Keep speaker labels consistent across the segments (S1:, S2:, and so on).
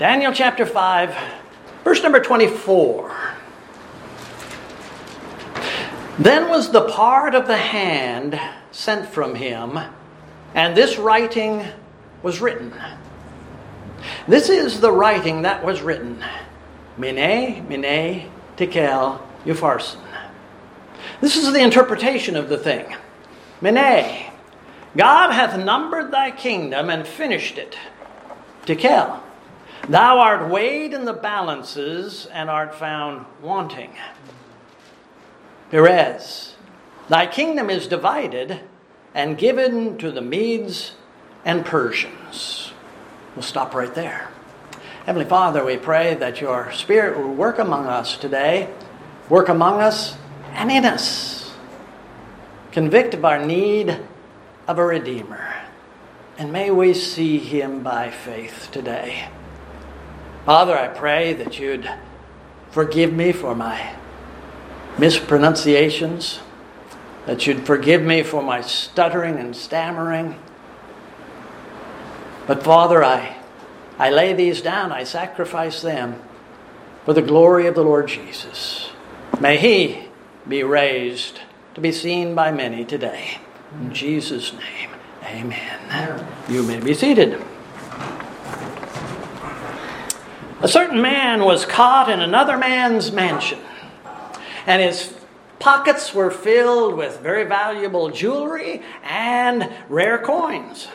S1: Daniel chapter 5, verse number 24. Then was the part of the hand sent from him, and this writing was written. This is the writing that was written. Mene, Mene, Tekel, Upharsin. This is the interpretation of the thing. Mene, God hath numbered thy kingdom and finished it. Tekel, thou art weighed in the balances and art found wanting. Peres, thy kingdom is divided and given to the Medes and Persians. We'll stop right there. Heavenly Father, we pray that your Spirit will work among us today, work among us and in us. Convict of our need of a Redeemer. And may we see him by faith today. Father, I pray that you'd forgive me for my mispronunciations, that you'd forgive me for my stuttering and stammering. But Father, I, I lay these down, I sacrifice them for the glory of the Lord Jesus. May he be raised to be seen by many today. In Jesus' name, amen. You may be seated. A certain man was caught in another man's mansion, and his pockets were filled with very valuable jewelry and rare coins.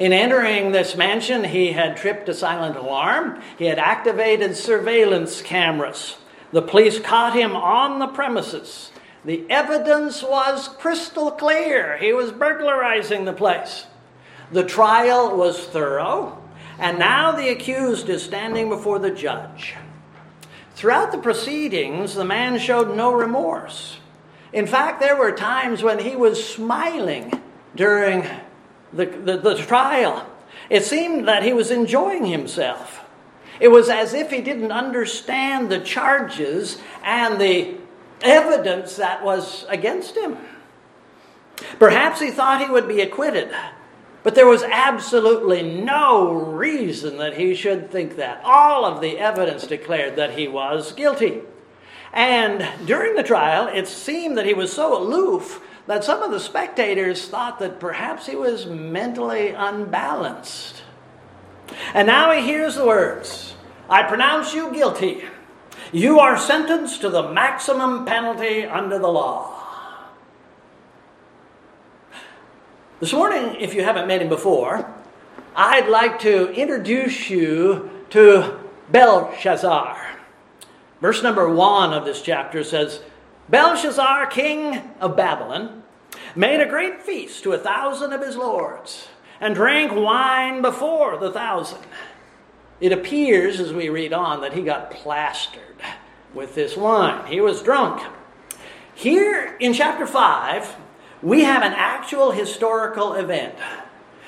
S1: In entering this mansion, he had tripped a silent alarm. He had activated surveillance cameras. The police caught him on the premises. The evidence was crystal clear. He was burglarizing the place. The trial was thorough, and now the accused is standing before the judge. Throughout the proceedings, the man showed no remorse. In fact, there were times when he was smiling during the, the, the, trial. It seemed that he was enjoying himself. It was as if he didn't understand the charges and the evidence that was against him. Perhaps he thought he would be acquitted, but there was absolutely no reason that he should think that. All of the evidence declared that he was guilty. And during the trial, it seemed that he was so aloof that some of the spectators thought that perhaps he was mentally unbalanced. And now he hears the words I pronounce you guilty. You are sentenced to the maximum penalty under the law. This morning, if you haven't met him before, I'd like to introduce you to Belshazzar. Verse number one of this chapter says Belshazzar, king of Babylon, made a great feast to a thousand of his lords and drank wine before the thousand. It appears, as we read on, that he got plastered with this wine. He was drunk. Here in chapter 5, we have an actual historical event.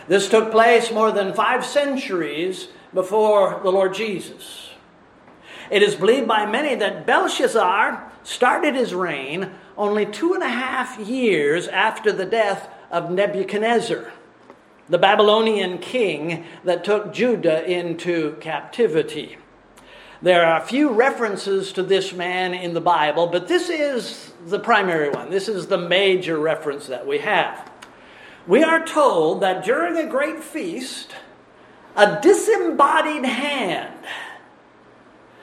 S1: This took place more than five centuries before the Lord Jesus. It is believed by many that Belshazzar started his reign only two and a half years after the death of Nebuchadnezzar the Babylonian king that took Judah into captivity. There are a few references to this man in the Bible, but this is the primary one. This is the major reference that we have. We are told that during a great feast, a disembodied hand,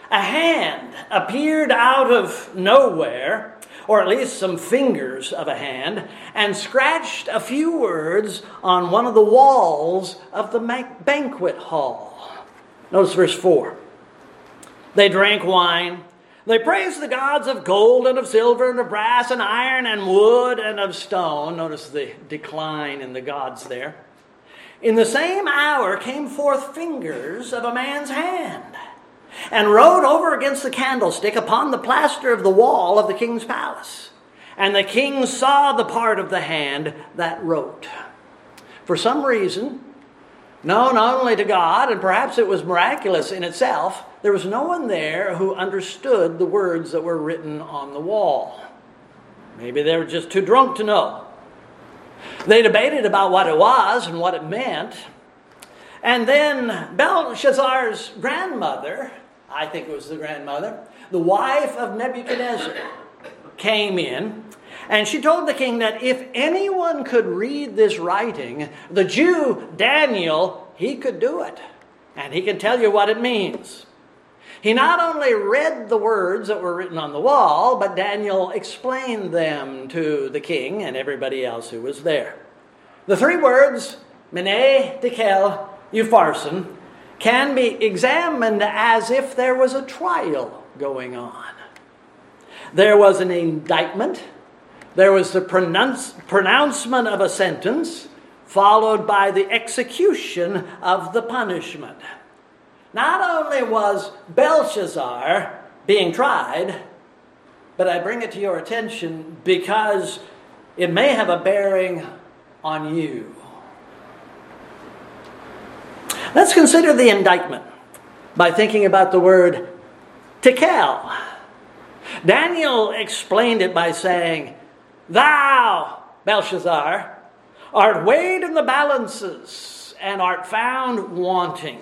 S1: a hand appeared out of nowhere or at least some fingers of a hand, and scratched a few words on one of the walls of the banquet hall. Notice verse 4. They drank wine. They praised the gods of gold and of silver and of brass and iron and wood and of stone. Notice the decline in the gods there. In the same hour came forth fingers of a man's hand and wrote over against the candlestick upon the plaster of the wall of the king's palace. And the king saw the part of the hand that wrote. For some reason, known only to God, and perhaps it was miraculous in itself, there was no one there who understood the words that were written on the wall. Maybe they were just too drunk to know. They debated about what it was and what it meant. And then Belshazzar's grandmother, I think it was the grandmother, the wife of Nebuchadnezzar, came in and she told the king that if anyone could read this writing, the Jew Daniel, he could do it. And he can tell you what it means. He not only read the words that were written on the wall, but Daniel explained them to the king and everybody else who was there. The three words, Mene, Tekel, Upharsin, can be examined as if there was a trial going on. There was an indictment, there was the pronounce, pronouncement of a sentence, followed by the execution of the punishment. Not only was Belshazzar being tried, but I bring it to your attention because it may have a bearing on you. Let's consider the indictment by thinking about the word tekel. Daniel explained it by saying, Thou, Belshazzar, art weighed in the balances and art found wanting.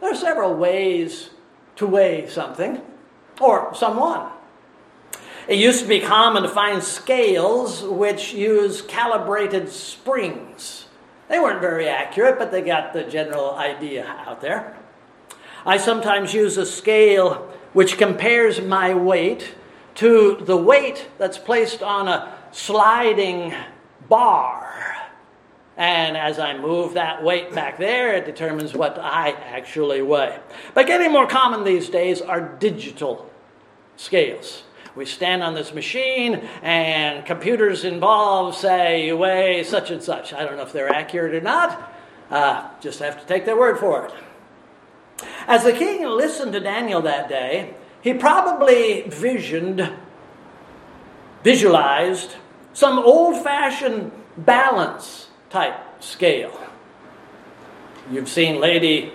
S1: There are several ways to weigh something or someone. It used to be common to find scales which use calibrated springs. They weren't very accurate, but they got the general idea out there. I sometimes use a scale which compares my weight to the weight that's placed on a sliding bar. And as I move that weight back there, it determines what I actually weigh. But getting more common these days are digital scales. We stand on this machine, and computers involved say you weigh such and such. I don't know if they're accurate or not. Uh, just have to take their word for it. As the king listened to Daniel that day, he probably visioned, visualized some old fashioned balance type scale. You've seen Lady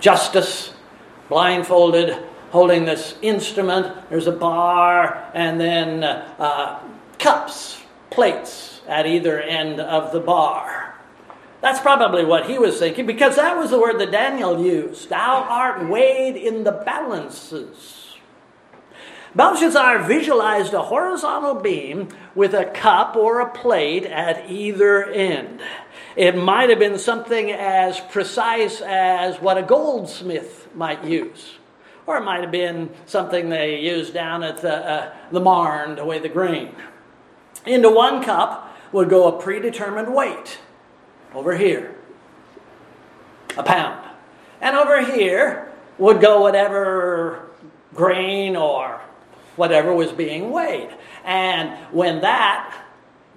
S1: Justice blindfolded holding this instrument. There's a bar and then uh, cups, plates at either end of the bar. That's probably what he was thinking because that was the word that Daniel used. Thou art weighed in the balances. Belshazzar visualized a horizontal beam with a cup or a plate at either end. It might have been something as precise as what a goldsmith might use. Or it might have been something they used down at the, uh, the Marne to weigh the grain. Into one cup would go a predetermined weight. Over here, a pound. And over here would go whatever grain or whatever was being weighed. And when that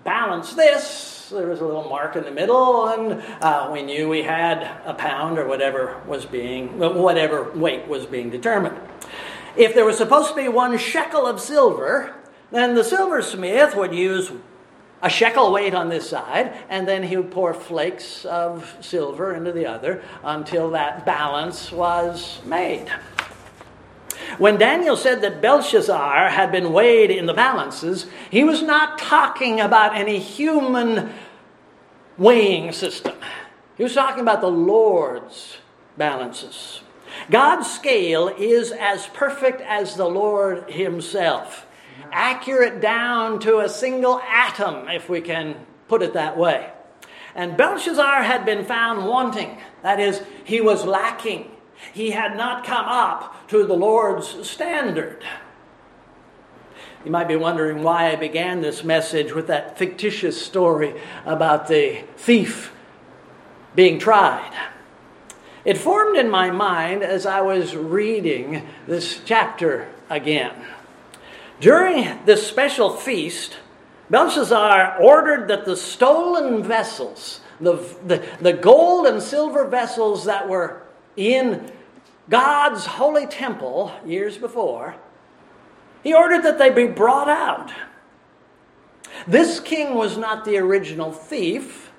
S1: balanced this, there was a little mark in the middle, and uh, we knew we had a pound or whatever was being, whatever weight was being determined. If there was supposed to be one shekel of silver, then the silversmith would use a shekel weight on this side, and then he would pour flakes of silver into the other until that balance was made. When Daniel said that Belshazzar had been weighed in the balances, he was not talking about any human weighing system. He was talking about the Lord's balances. God's scale is as perfect as the Lord Himself, accurate down to a single atom, if we can put it that way. And Belshazzar had been found wanting, that is, he was lacking. He had not come up to the Lord's standard. You might be wondering why I began this message with that fictitious story about the thief being tried. It formed in my mind as I was reading this chapter again. During this special feast, Belshazzar ordered that the stolen vessels, the, the, the gold and silver vessels that were in God's holy temple years before, he ordered that they be brought out. This king was not the original thief.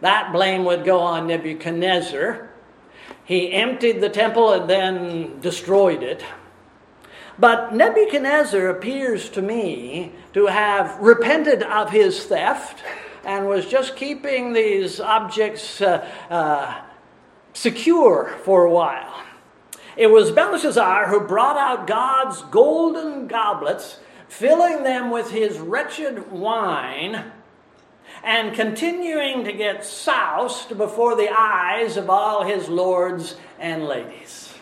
S1: That blame would go on Nebuchadnezzar. He emptied the temple and then destroyed it. But Nebuchadnezzar appears to me to have repented of his theft and was just keeping these objects uh, uh, secure for a while. It was Belshazzar who brought out God's golden goblets, filling them with his wretched wine, and continuing to get soused before the eyes of all his lords and ladies.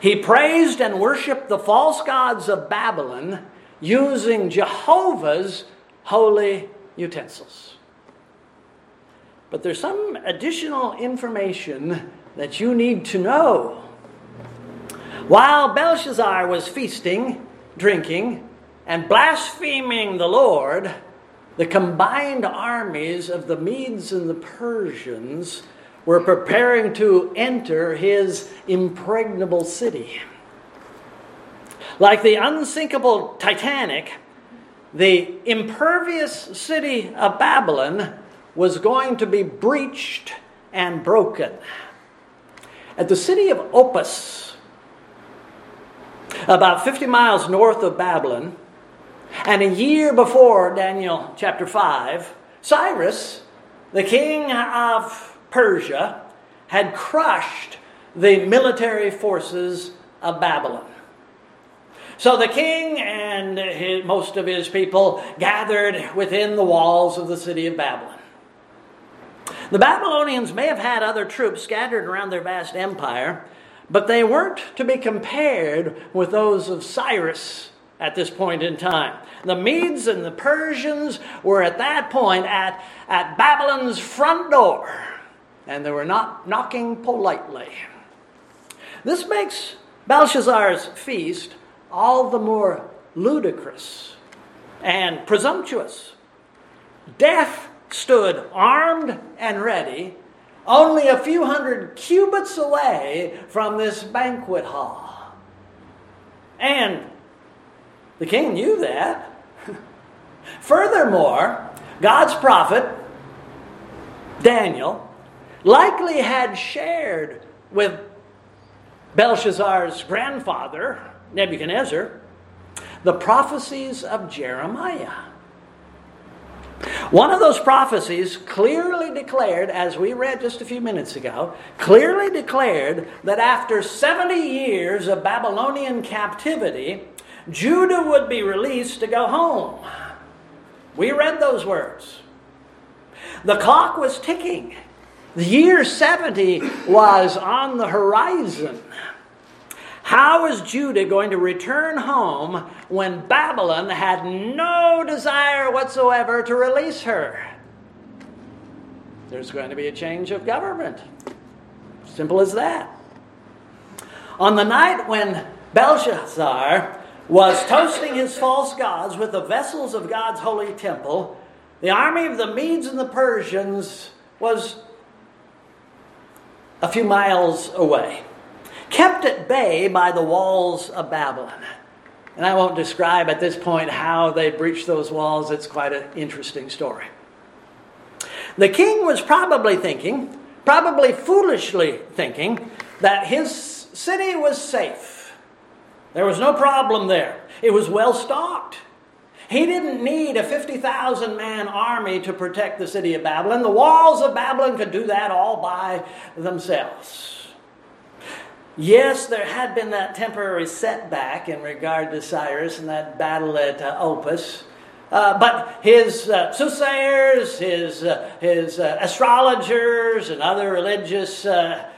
S1: He praised and worshiped the false gods of Babylon using Jehovah's holy utensils. But there's some additional information that you need to know. While Belshazzar was feasting, drinking, and blaspheming the Lord, the combined armies of the Medes and the Persians were preparing to enter his impregnable city. Like the unsinkable Titanic, the impervious city of Babylon was going to be breached and broken. At the city of Opis, about 50 miles north of Babylon, and a year before Daniel chapter 5, Cyrus, the king of Persia, had crushed the military forces of Babylon. So the king and his, most of his people gathered within the walls of the city of Babylon. The Babylonians may have had other troops scattered around their vast empire, but they weren't to be compared with those of Cyrus at this point in time. The Medes and the Persians were at that point at, at Babylon's front door, and they were not knocking politely. This makes Belshazzar's feast all the more ludicrous and presumptuous. Death stood armed and ready, only a few hundred cubits away from this banquet hall. And the king knew that. Furthermore, God's prophet, Daniel, likely had shared with Belshazzar's grandfather, Nebuchadnezzar, the prophecies of Jeremiah. One of those prophecies clearly declared, as we read just a few minutes ago, clearly declared that after 70 years of Babylonian captivity, Judah would be released to go home. We read those words. The clock was ticking. The year 70 was on the horizon. How is Judah going to return home when Babylon had no desire whatsoever to release her? There's going to be a change of government. Simple as that. On the night when Belshazzar was toasting his false gods with the vessels of God's holy temple, the army of the Medes and the Persians was a few miles away, kept at bay by the walls of Babylon. And I won't describe at this point how they breached those walls, it's quite an interesting story. The king was probably thinking, probably foolishly thinking, that his city was safe there was no problem there. It was well stocked. He didn't need a 50,000 man army to protect the city of Babylon. The walls of Babylon could do that all by themselves. Yes, there had been that temporary setback in regard to Cyrus and that battle at uh, Opis. Uh, but his uh, soothsayers, his, uh, his uh, astrologers, and other religious uh,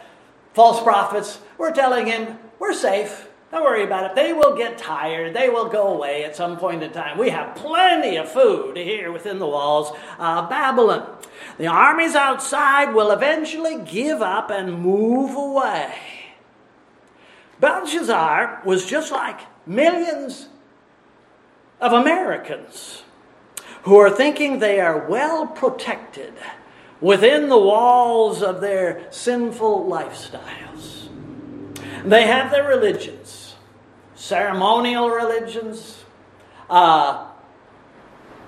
S1: false prophets were telling him, We're safe. Don't worry about it. They will get tired. They will go away at some point in time. We have plenty of food here within the walls of Babylon. The armies outside will eventually give up and move away. Belshazzar was just like millions of Americans who are thinking they are well protected within the walls of their sinful lifestyles. They have their religions ceremonial religions, uh,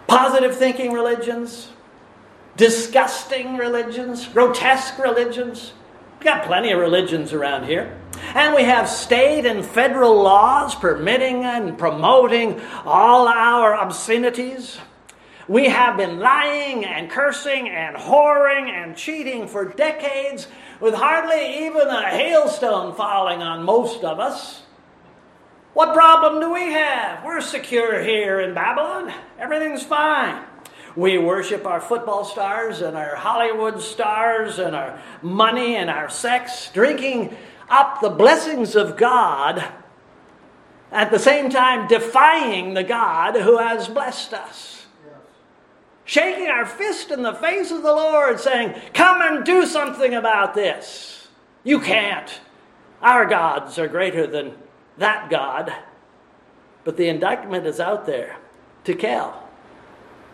S1: positive thinking religions, disgusting religions, grotesque religions. We've got plenty of religions around here. And we have state and federal laws permitting and promoting all our obscenities. We have been lying and cursing and whoring and cheating for decades with hardly even a hailstone falling on most of us. What problem do we have? We're secure here in Babylon. Everything's fine. We worship our football stars and our Hollywood stars and our money and our sex, drinking up the blessings of God, at the same time defying the God who has blessed us. Shaking our fist in the face of the Lord, saying, Come and do something about this. You can't. Our gods are greater than that God. But the indictment is out there to kill.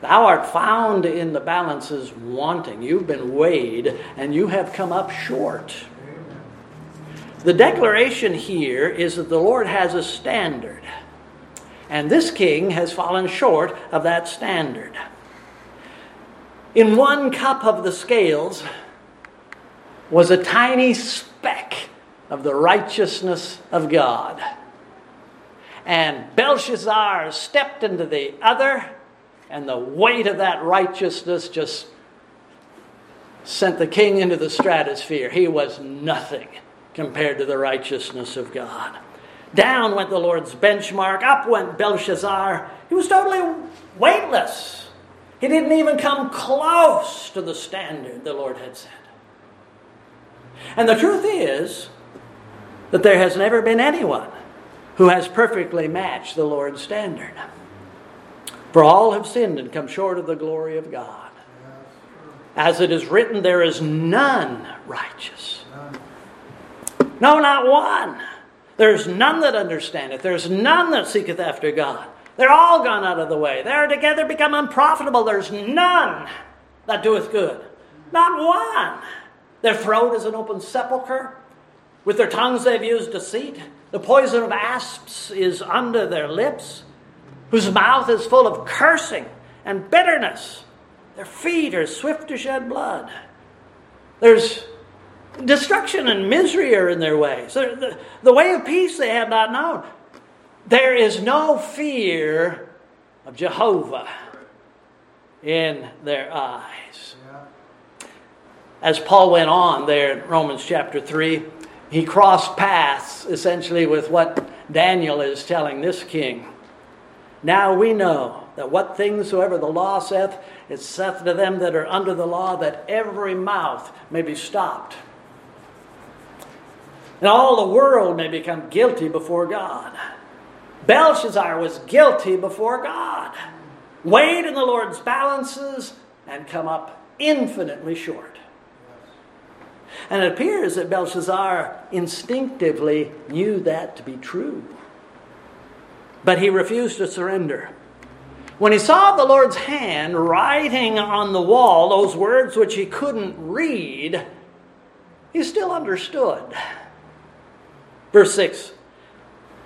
S1: Thou art found in the balances wanting. You've been weighed and you have come up short. The declaration here is that the Lord has a standard. And this king has fallen short of that standard. In one cup of the scales was a tiny speck of the righteousness of God. And Belshazzar stepped into the other, and the weight of that righteousness just sent the king into the stratosphere. He was nothing compared to the righteousness of God. Down went the Lord's benchmark, up went Belshazzar. He was totally weightless. He didn't even come close to the standard the Lord had set. And the truth is that there has never been anyone who has perfectly matched the Lord's standard. For all have sinned and come short of the glory of God. As it is written, there is none righteous. No, not one. There's none that understandeth. There's none that seeketh after God. They're all gone out of the way. They're together become unprofitable. There's none that doeth good. Not one. Their throat is an open sepulchre. With their tongues they've used deceit. The poison of asps is under their lips, whose mouth is full of cursing and bitterness. Their feet are swift to shed blood. There's destruction and misery are in their ways. The, the way of peace they have not known. There is no fear of Jehovah in their eyes. As Paul went on there in Romans chapter 3, he crossed paths essentially with what Daniel is telling this king. Now we know that what things soever the law saith, it saith to them that are under the law, that every mouth may be stopped. And all the world may become guilty before God. Belshazzar was guilty before God, weighed in the Lord's balances, and come up infinitely short. And it appears that Belshazzar instinctively knew that to be true. But he refused to surrender. When he saw the Lord's hand writing on the wall those words which he couldn't read, he still understood. Verse 6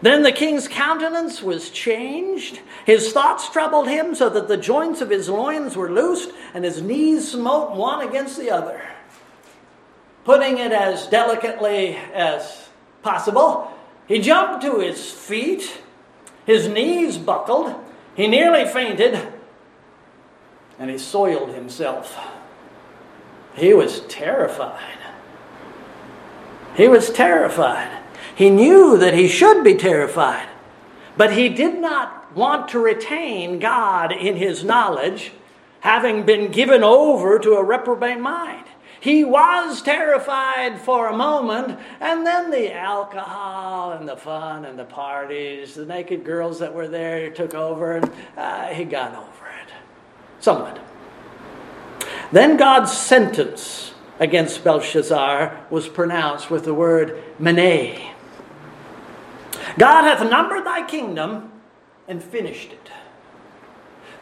S1: Then the king's countenance was changed. His thoughts troubled him, so that the joints of his loins were loosed, and his knees smote one against the other putting it as delicately as possible. He jumped to his feet, his knees buckled, he nearly fainted, and he soiled himself. He was terrified. He was terrified. He knew that he should be terrified, but he did not want to retain God in his knowledge, having been given over to a reprobate mind. He was terrified for a moment, and then the alcohol and the fun and the parties, the naked girls that were there took over, and uh, he got over it. Somewhat. Then God's sentence against Belshazzar was pronounced with the word Mene. God hath numbered thy kingdom and finished it.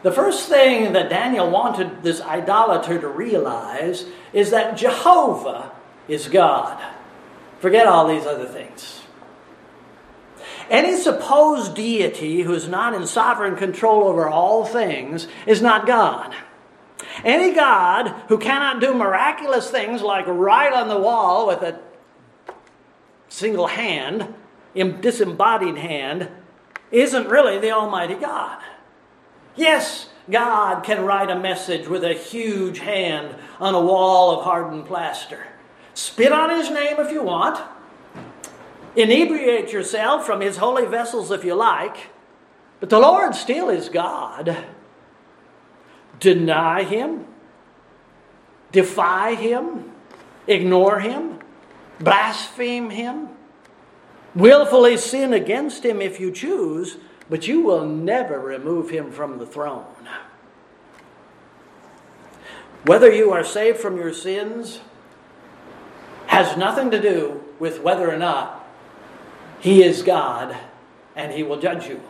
S1: The first thing that Daniel wanted this idolater to realize is that Jehovah is God. Forget all these other things. Any supposed deity who is not in sovereign control over all things is not God. Any God who cannot do miraculous things like write on the wall with a single hand, disembodied hand, isn't really the Almighty God. Yes, God can write a message with a huge hand on a wall of hardened plaster. Spit on his name if you want. Inebriate yourself from his holy vessels if you like. But the Lord still is God. Deny him, defy him, ignore him, blaspheme him, willfully sin against him if you choose, but you will never remove him from the throne. Whether you are saved from your sins has nothing to do with whether or not he is God and he will judge you.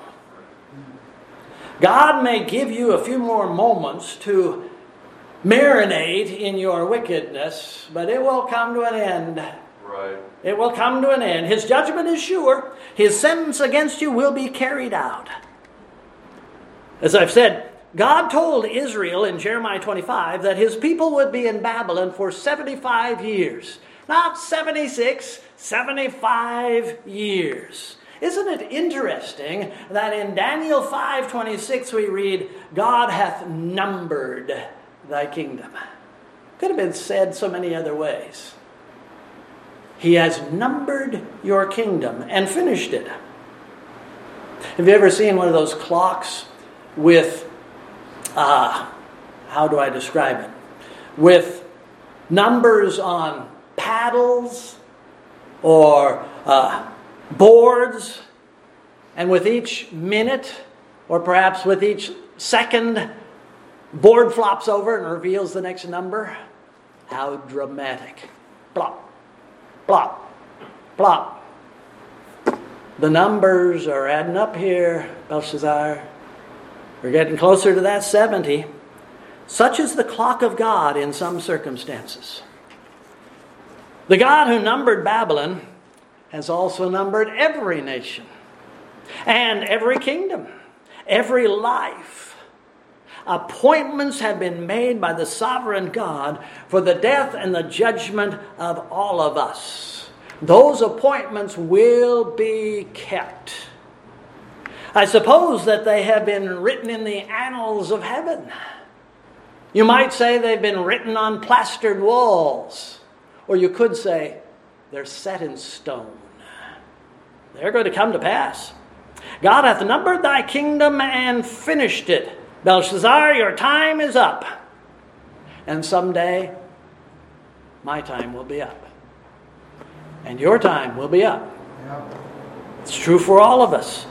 S1: God may give you a few more moments to marinate in your wickedness, but it will come to an end.
S2: Right.
S1: It will come to an end. His judgment is sure. His sentence against you will be carried out. As I've said, God told Israel in Jeremiah 25 that his people would be in Babylon for 75 years. Not 76, 75 years. Isn't it interesting that in Daniel 5:26 we read, God hath numbered thy kingdom. Could have been said so many other ways. He has numbered your kingdom and finished it. Have you ever seen one of those clocks with, uh, how do I describe it? With numbers on paddles or uh, boards, and with each minute, or perhaps with each second, board flops over and reveals the next number. How dramatic. Plop, plop, plop. The numbers are adding up here, Belshazzar. We're getting closer to that 70. Such is the clock of God in some circumstances. The God who numbered Babylon has also numbered every nation and every kingdom, every life. Appointments have been made by the sovereign God for the death and the judgment of all of us. Those appointments will be kept. I suppose that they have been written in the annals of heaven. You might say they've been written on plastered walls, or you could say they're set in stone. They're going to come to pass. God hath numbered thy kingdom and finished it. Belshazzar, your time is up. And someday, my time will be up. And your time will be up. It's true for all of us.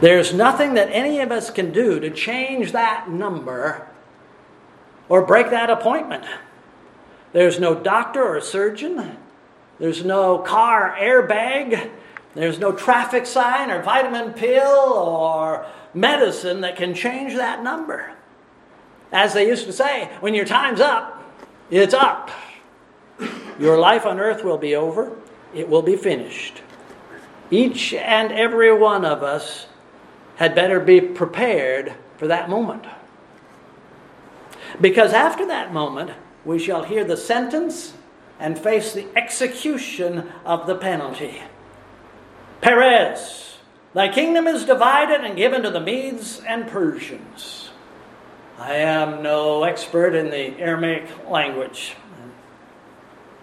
S1: There's nothing that any of us can do to change that number or break that appointment. There's no doctor or surgeon. There's no car airbag. There's no traffic sign or vitamin pill or medicine that can change that number. As they used to say, when your time's up, it's up. Your life on earth will be over, it will be finished. Each and every one of us had better be prepared for that moment. Because after that moment, we shall hear the sentence and face the execution of the penalty. Peres, thy kingdom is divided and given to the Medes and Persians. I am no expert in the Aramaic language.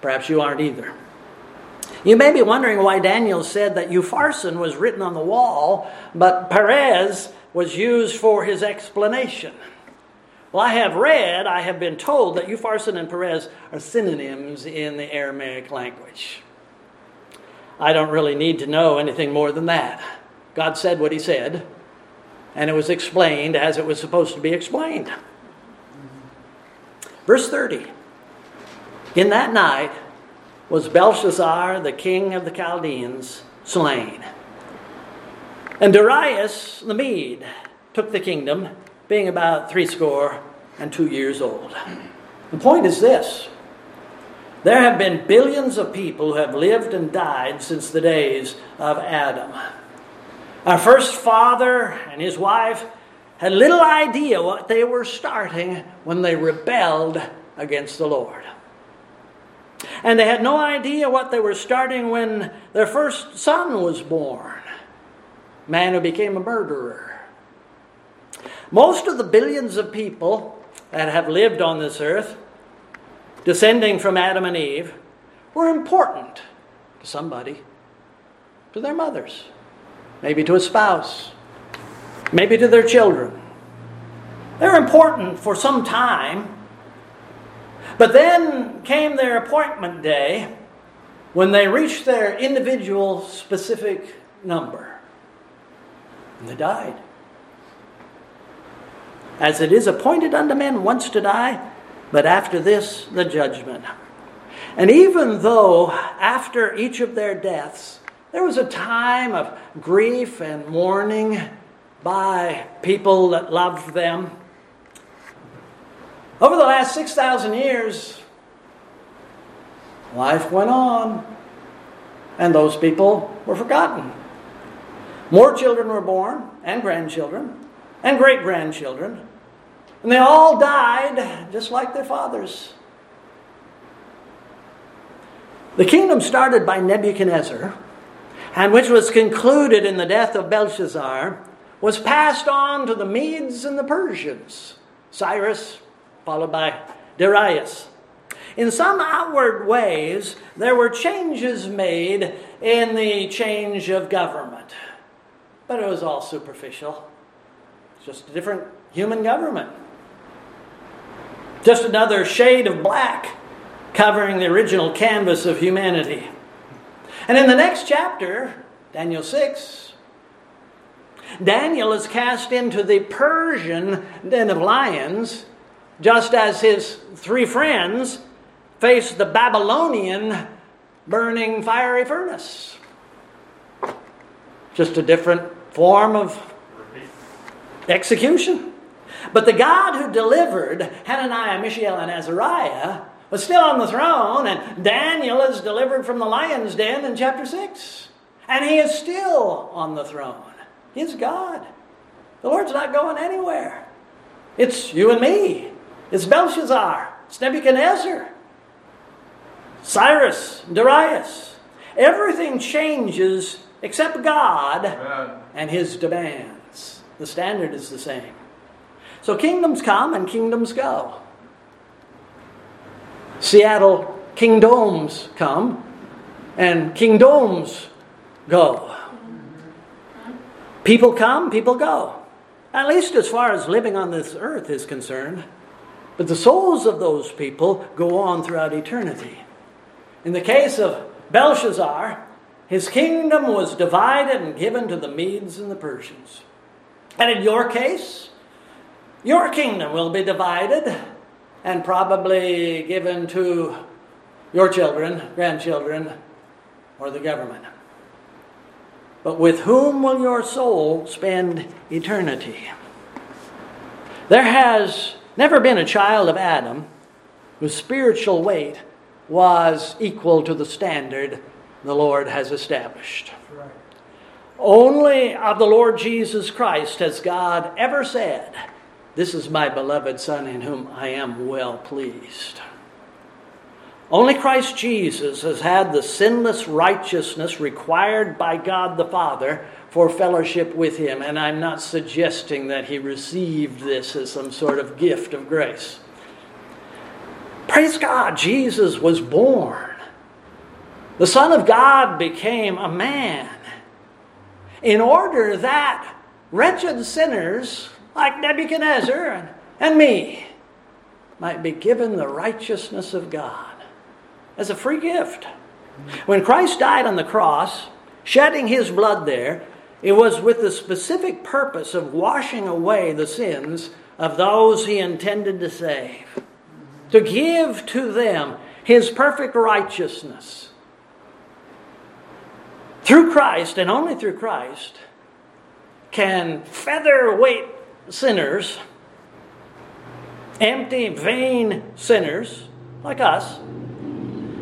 S1: Perhaps you aren't either. You may be wondering why Daniel said that Upharsin was written on the wall, but Peres was used for his explanation. Well, I have read, I have been told that Upharsin and Peres are synonyms in the Aramaic language. I don't really need to know anything more than that. God said what He said, and it was explained as it was supposed to be explained. Verse 30 In that night was Belshazzar, the king of the Chaldeans, slain. And Darius the Mede took the kingdom, being about threescore and two years old. The point is this there have been billions of people who have lived and died since the days of Adam. Our first father and his wife had little idea what they were starting when they rebelled against the Lord. And they had no idea what they were starting when their first son was born, man who became a murderer. Most of the billions of people that have lived on this earth descending from Adam and Eve, were important to somebody, to their mothers, maybe to a spouse, maybe to their children. They're important for some time. But then came their appointment day when they reached their individual specific number. And they died. As it is appointed unto men once to die, but after this, the judgment. And even though after each of their deaths, there was a time of grief and mourning by people that loved them, over the last 6,000 years, life went on, and those people were forgotten. More children were born, and grandchildren, and great grandchildren, and they all died just like their fathers. The kingdom started by Nebuchadnezzar, and which was concluded in the death of Belshazzar, was passed on to the Medes and the Persians. Cyrus, followed by Darius. In some outward ways, there were changes made in the change of government, but it was all superficial. It's just a different human government. Just another shade of black covering the original canvas of humanity. And in the next chapter, Daniel 6, Daniel is cast into the Persian den of lions just as his three friends faced the Babylonian burning fiery furnace. Just a different form of execution. But the God who delivered Hananiah, Mishael, and Azariah was still on the throne, and Daniel is delivered from the lion's den in chapter 6. And he is still on the throne. He's God. The Lord's not going anywhere. It's you and me. It's Belshazzar. It's Nebuchadnezzar. Cyrus, Darius. Everything changes except God and his demands. The standard is the same. So kingdoms come and kingdoms go. Seattle kingdoms come and kingdoms go. People come, people go. At least as far as living on this earth is concerned. But the souls of those people go on throughout eternity. In the case of Belshazzar, his kingdom was divided and given to the Medes and the Persians. And in your case, your kingdom will be divided and probably given to your children, grandchildren, or the government. But with whom will your soul spend eternity? There has never been a child of Adam whose spiritual weight was equal to the standard the Lord has established. Right. Only of the Lord Jesus Christ has God ever said, This is my beloved Son in whom I am well pleased. Only Christ Jesus has had the sinless righteousness required by God the Father for fellowship with Him. And I'm not suggesting that He received this as some sort of gift of grace. Praise God, Jesus was born. The Son of God became a man in order that wretched sinners like Nebuchadnezzar and me might be given the righteousness of God as a free gift. When Christ died on the cross, shedding his blood there, it was with the specific purpose of washing away the sins of those he intended to save, to give to them his perfect righteousness. Through Christ, and only through Christ, can featherweight sinners, empty, vain sinners like us,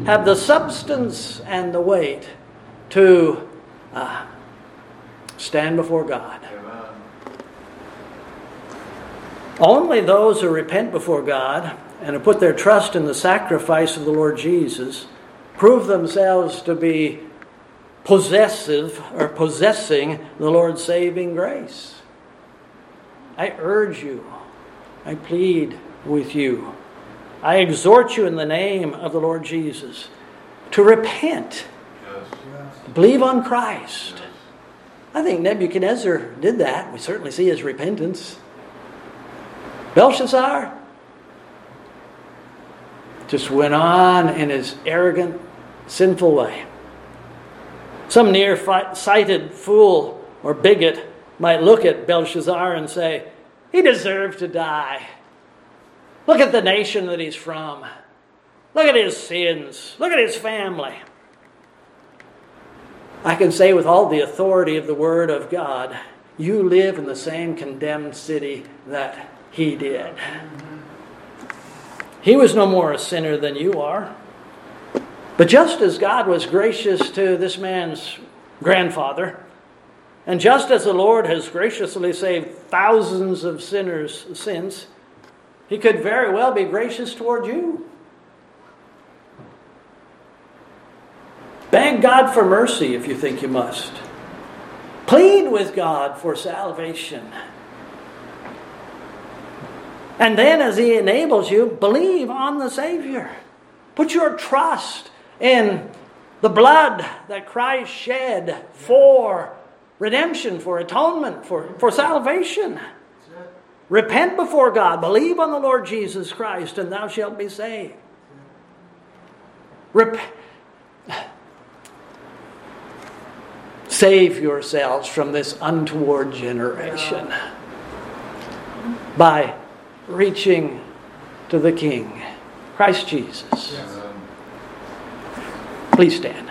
S1: have the substance and the weight to uh, stand before God. Only those who repent before God and who put their trust in the sacrifice of the Lord Jesus prove themselves to be possessive or possessing the Lord's saving grace. I urge you, I plead with you, I exhort you in the name of the Lord Jesus to repent, to believe on Christ. I think Nebuchadnezzar did that. We certainly see his repentance. Belshazzar just went on in his arrogant, sinful way. Some near-sighted fool or bigot might look at Belshazzar and say, he deserved to die. Look at the nation that he's from. Look at his sins. Look at his family. I can say with all the authority of the Word of God, you live in the same condemned city that he did. He was no more a sinner than you are. But just as God was gracious to this man's grandfather, and just as the Lord has graciously saved thousands of sinners' since, He could very well be gracious toward you. Beg God for mercy if you think you must. Plead with God for salvation. And then, as He enables you, believe on the Savior. Put your trust in the blood that Christ shed for redemption, for atonement, for, for salvation. Repent before God, believe on the Lord Jesus Christ, and thou shalt be saved. Rep- Save yourselves from this untoward generation by reaching to the King, Christ Jesus. Please stand.